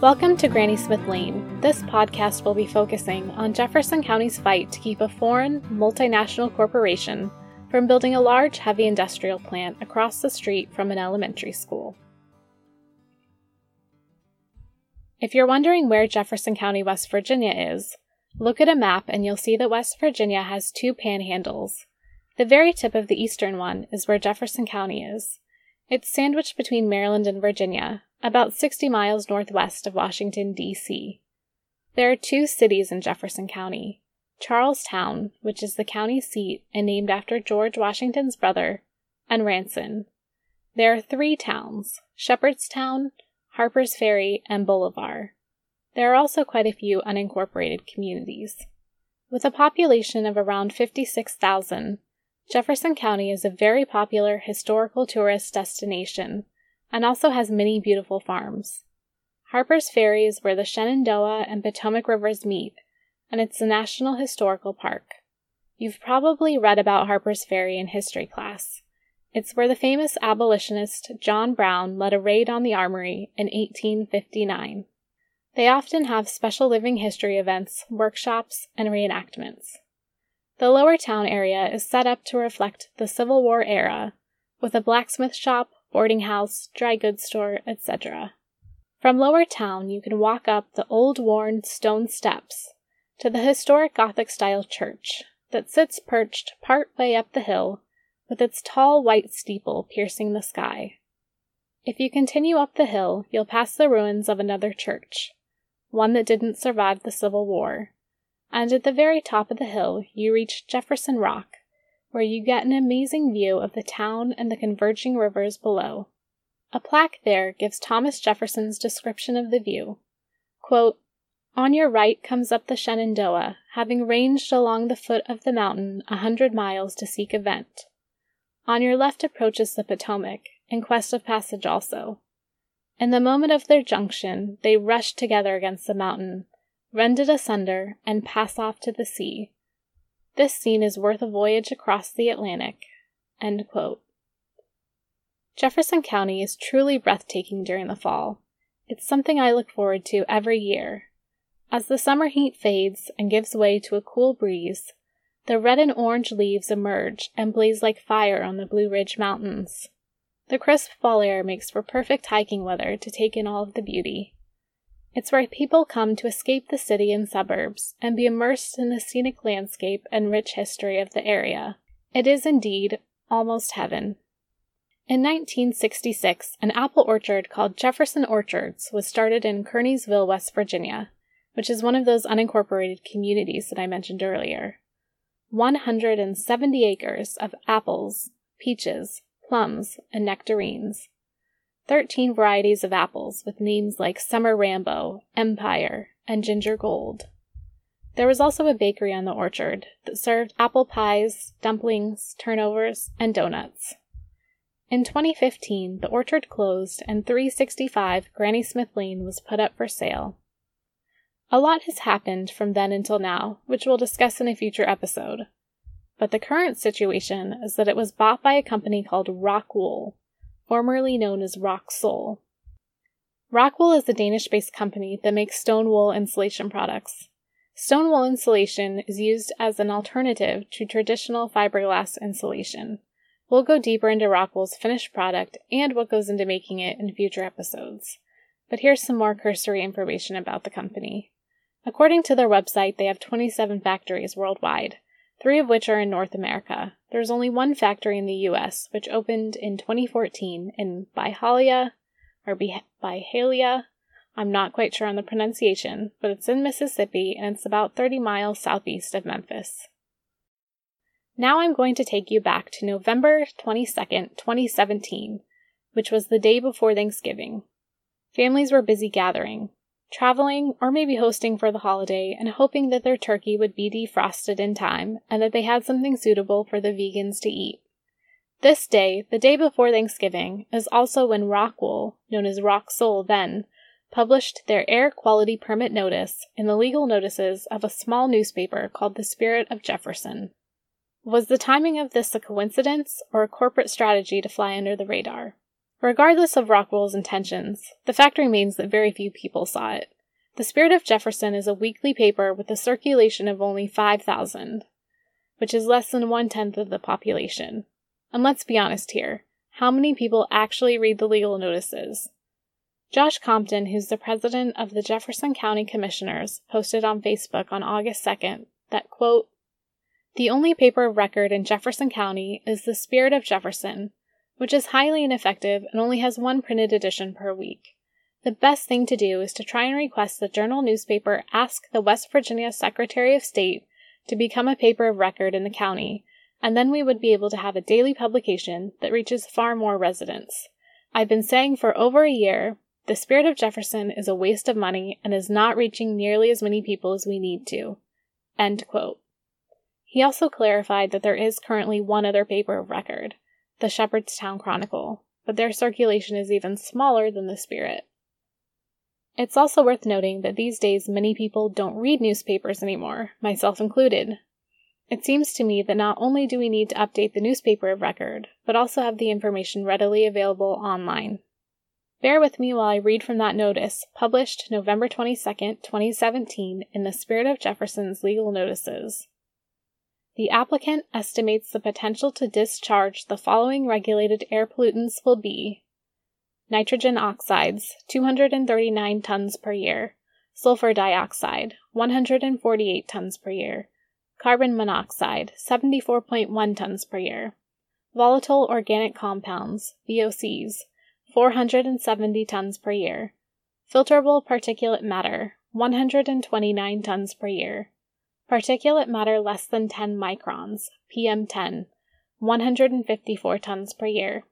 Welcome to Granny Smith Lane. This podcast will be focusing on Jefferson County's fight to keep a foreign, multinational corporation from building a large, heavy industrial plant across the street from an elementary school. If you're wondering where Jefferson County, West Virginia is, look at a map and you'll see that West Virginia has two panhandles. The very tip of the eastern one is where Jefferson County is. It's sandwiched between Maryland and Virginia, about 60 miles northwest of Washington, D.C. There are two cities in Jefferson County Charles Town, which is the county seat and named after George Washington's brother, and Ranson. There are three towns Shepherdstown, Harper's Ferry, and Bolivar. There are also quite a few unincorporated communities. With a population of around 56,000, Jefferson County is a very popular historical tourist destination and also has many beautiful farms. Harper's Ferry is where the Shenandoah and Potomac rivers meet, and it's a National Historical Park. You've probably read about Harper's Ferry in history class. It's where the famous abolitionist John Brown led a raid on the armory in 1859. They often have special living history events, workshops, and reenactments. The lower town area is set up to reflect the Civil War era, with a blacksmith shop, boarding house, dry goods store, etc. From Lower Town, you can walk up the old worn stone steps to the historic Gothic style church that sits perched part way up the hill with its tall white steeple piercing the sky. If you continue up the hill, you'll pass the ruins of another church, one that didn't survive the Civil War, and at the very top of the hill you reach Jefferson Rock, where you get an amazing view of the town and the converging rivers below. A plaque there gives Thomas Jefferson's description of the view. Quote, on your right comes up the Shenandoah, having ranged along the foot of the mountain a hundred miles to seek a vent. On your left approaches the Potomac, in quest of passage also. In the moment of their junction, they rush together against the mountain, rend it asunder, and pass off to the sea. This scene is worth a voyage across the Atlantic. Jefferson County is truly breathtaking during the fall. It's something I look forward to every year. As the summer heat fades and gives way to a cool breeze, the red and orange leaves emerge and blaze like fire on the Blue Ridge Mountains. The crisp fall air makes for perfect hiking weather to take in all of the beauty. It's where people come to escape the city and suburbs and be immersed in the scenic landscape and rich history of the area. It is indeed almost heaven. In 1966, an apple orchard called Jefferson Orchards was started in Kearneysville, West Virginia, which is one of those unincorporated communities that I mentioned earlier. 170 acres of apples, peaches, plums, and nectarines. 13 varieties of apples with names like Summer Rambo, Empire, and Ginger Gold. There was also a bakery on the orchard that served apple pies, dumplings, turnovers, and donuts. In 2015, the orchard closed and 365 Granny Smith Lane was put up for sale. A lot has happened from then until now, which we'll discuss in a future episode. But the current situation is that it was bought by a company called Rockwool, formerly known as Roxul. Rockwool is a Danish based company that makes stone wool insulation products. Stone wool insulation is used as an alternative to traditional fiberglass insulation. We'll go deeper into Rockwool's finished product and what goes into making it in future episodes. But here's some more cursory information about the company. According to their website, they have 27 factories worldwide, three of which are in North America. There's only one factory in the US, which opened in 2014 in Byhalia, or Byhalia. I'm not quite sure on the pronunciation, but it's in Mississippi and it's about 30 miles southeast of Memphis. Now I'm going to take you back to November 22nd, 2017, which was the day before Thanksgiving. Families were busy gathering, traveling or maybe hosting for the holiday and hoping that their turkey would be defrosted in time and that they had something suitable for the vegans to eat. This day, the day before Thanksgiving, is also when Rockwool, known as Roxul then, published their air quality permit notice in the legal notices of a small newspaper called the Spirit of Jefferson. Was the timing of this a coincidence or a corporate strategy to fly under the radar? Regardless of Rockwool's intentions, the fact remains that very few people saw it. The Spirit of Jefferson is a weekly paper with a circulation of only 5,000, which is less than one tenth of the population. And let's be honest here how many people actually read the legal notices? Josh Compton, who's the president of the Jefferson County Commissioners, posted on Facebook on August 2nd that, quote, the only paper of record in Jefferson County is The Spirit of Jefferson, which is highly ineffective and only has one printed edition per week. The best thing to do is to try and request the Journal newspaper ask the West Virginia Secretary of State to become a paper of record in the county, and then we would be able to have a daily publication that reaches far more residents. I've been saying for over a year the Spirit of Jefferson is a waste of money and is not reaching nearly as many people as we need to. He also clarified that there is currently one other paper of record, the Shepherdstown Chronicle, but their circulation is even smaller than the Spirit. It's also worth noting that these days many people don't read newspapers anymore, myself included. It seems to me that not only do we need to update the newspaper of record, but also have the information readily available online. Bear with me while I read from that notice, published November 22, 2017, in the Spirit of Jefferson's legal notices. The applicant estimates the potential to discharge the following regulated air pollutants will be nitrogen oxides 239 tons per year, sulfur dioxide 148 tons per year, carbon monoxide 74.1 tons per year, volatile organic compounds VOCs 470 tons per year, filterable particulate matter 129 tons per year, particulate matter less than 10 microns PM10 154 tons per year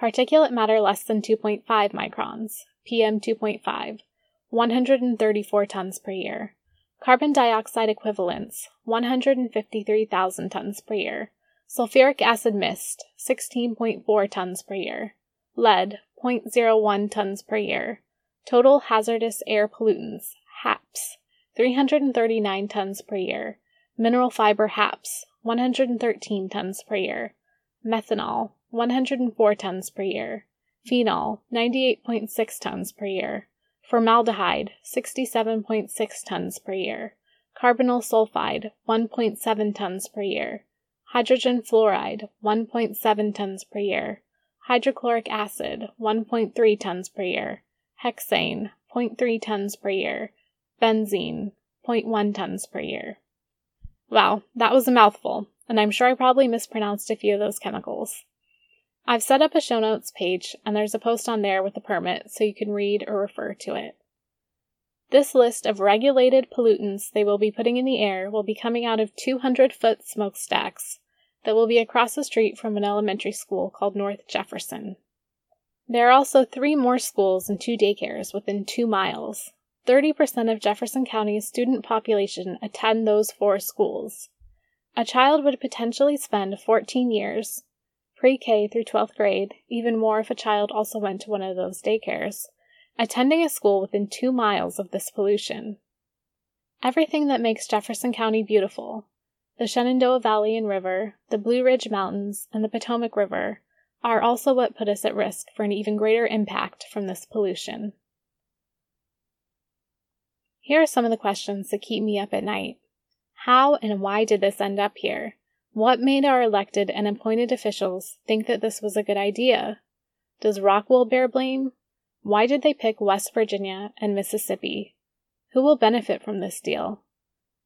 Particulate matter less than 2.5 microns, PM 2.5, 134 tons per year. Carbon dioxide equivalents, 153,000 tons per year. Sulfuric acid mist, 16.4 tons per year. Lead, 0.01 tons per year. Total hazardous air pollutants, HAPs, 339 tons per year. Mineral fiber HAPs, 113 tons per year. Methanol, 104 tons per year, phenol 98.6 tons per year, formaldehyde 67.6 tons per year, carbonyl sulfide 1.7 tons per year, hydrogen fluoride 1.7 tons per year, hydrochloric acid 1.3 tons per year, hexane 0.3 tons per year, benzene 0.1 tons per year. Wow, that was a mouthful, and I'm sure I probably mispronounced a few of those chemicals. I've set up a show notes page, and there's a post on there with the permit so you can read or refer to it. This list of regulated pollutants they will be putting in the air will be coming out of 200 foot smokestacks that will be across the street from an elementary school called North Jefferson. There are also three more schools and two daycares within two miles. 30% of Jefferson County's student population attend those four schools. A child would potentially spend 14 years, pre K through 12th grade, even more if a child also went to one of those daycares, attending a school within two miles of this pollution. Everything that makes Jefferson County beautiful the Shenandoah Valley and River, the Blue Ridge Mountains, and the Potomac River are also what put us at risk for an even greater impact from this pollution. Here are some of the questions that keep me up at night. How and why did this end up here? What made our elected and appointed officials think that this was a good idea? Does Rockwool bear blame? Why did they pick West Virginia and Mississippi? Who will benefit from this deal?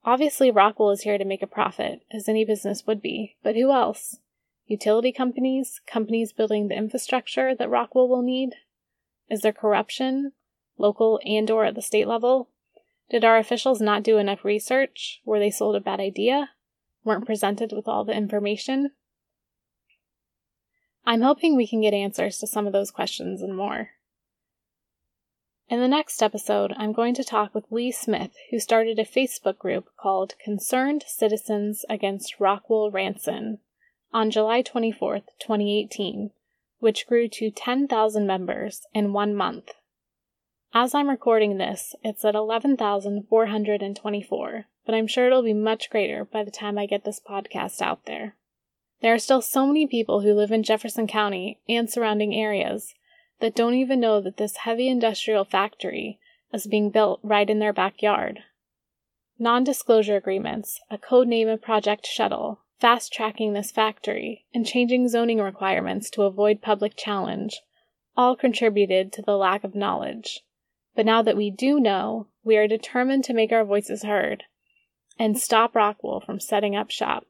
Obviously, Rockwool is here to make a profit, as any business would be, but who else? Utility companies? Companies building the infrastructure that Rockwool will need? Is there corruption, local and or at the state level? Did our officials not do enough research? Were they sold a bad idea? weren't presented with all the information? I'm hoping we can get answers to some of those questions and more. In the next episode, I'm going to talk with Lee Smith, who started a Facebook group called Concerned Citizens Against Rockwool Ranson on July 24th, 2018, which grew to 10,000 members in one month. As I'm recording this, it's at 11,424 but I'm sure it'll be much greater by the time I get this podcast out there. There are still so many people who live in Jefferson County and surrounding areas that don't even know that this heavy industrial factory is being built right in their backyard. Non disclosure agreements, a code name of Project Shuttle, fast tracking this factory, and changing zoning requirements to avoid public challenge all contributed to the lack of knowledge. But now that we do know, we are determined to make our voices heard and stop Rockwool from setting up shop.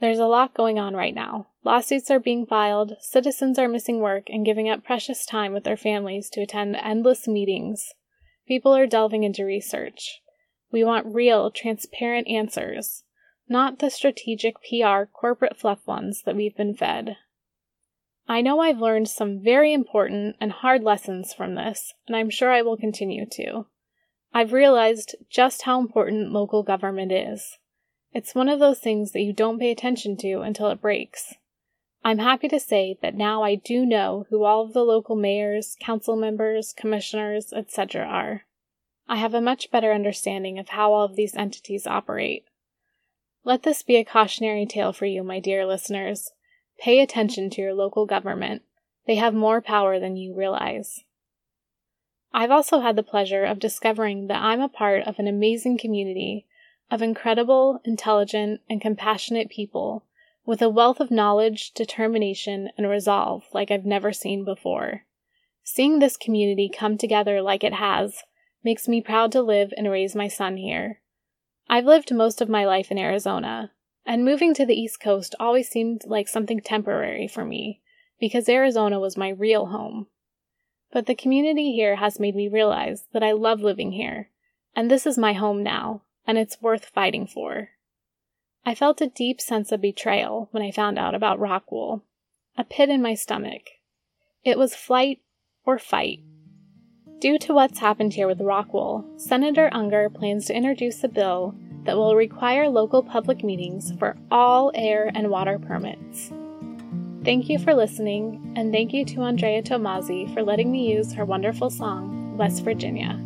There's a lot going on right now. Lawsuits are being filed, citizens are missing work and giving up precious time with their families to attend endless meetings. People are delving into research. We want real, transparent answers, not the strategic PR corporate fluff ones that we've been fed. I know I've learned some very important and hard lessons from this, and I'm sure I will continue to. I've realized just how important local government is. It's one of those things that you don't pay attention to until it breaks. I'm happy to say that now I do know who all of the local mayors, council members, commissioners, etc. are. I have a much better understanding of how all of these entities operate. Let this be a cautionary tale for you, my dear listeners. Pay attention to your local government. They have more power than you realize. I've also had the pleasure of discovering that I'm a part of an amazing community of incredible, intelligent, and compassionate people with a wealth of knowledge, determination, and resolve like I've never seen before. Seeing this community come together like it has makes me proud to live and raise my son here. I've lived most of my life in Arizona, and moving to the East Coast always seemed like something temporary for me because Arizona was my real home. But the community here has made me realize that I love living here, and this is my home now, and it's worth fighting for. I felt a deep sense of betrayal when I found out about Rockwool, a pit in my stomach. It was flight or fight. Due to what's happened here with Rockwool, Senator Unger plans to introduce a bill that will require local public meetings for all air and water permits. Thank you for listening, and thank you to Andrea Tomasi for letting me use her wonderful song, West Virginia.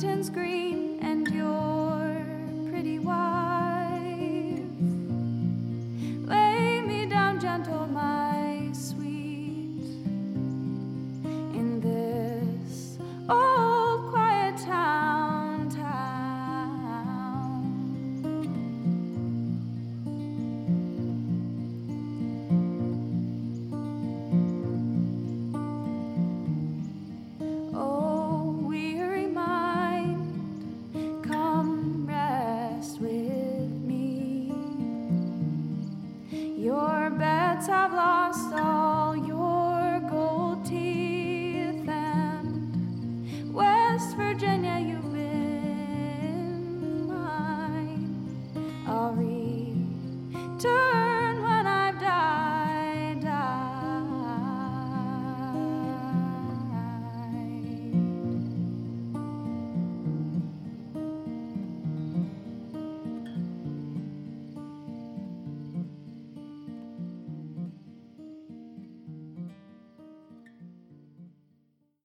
Virginia.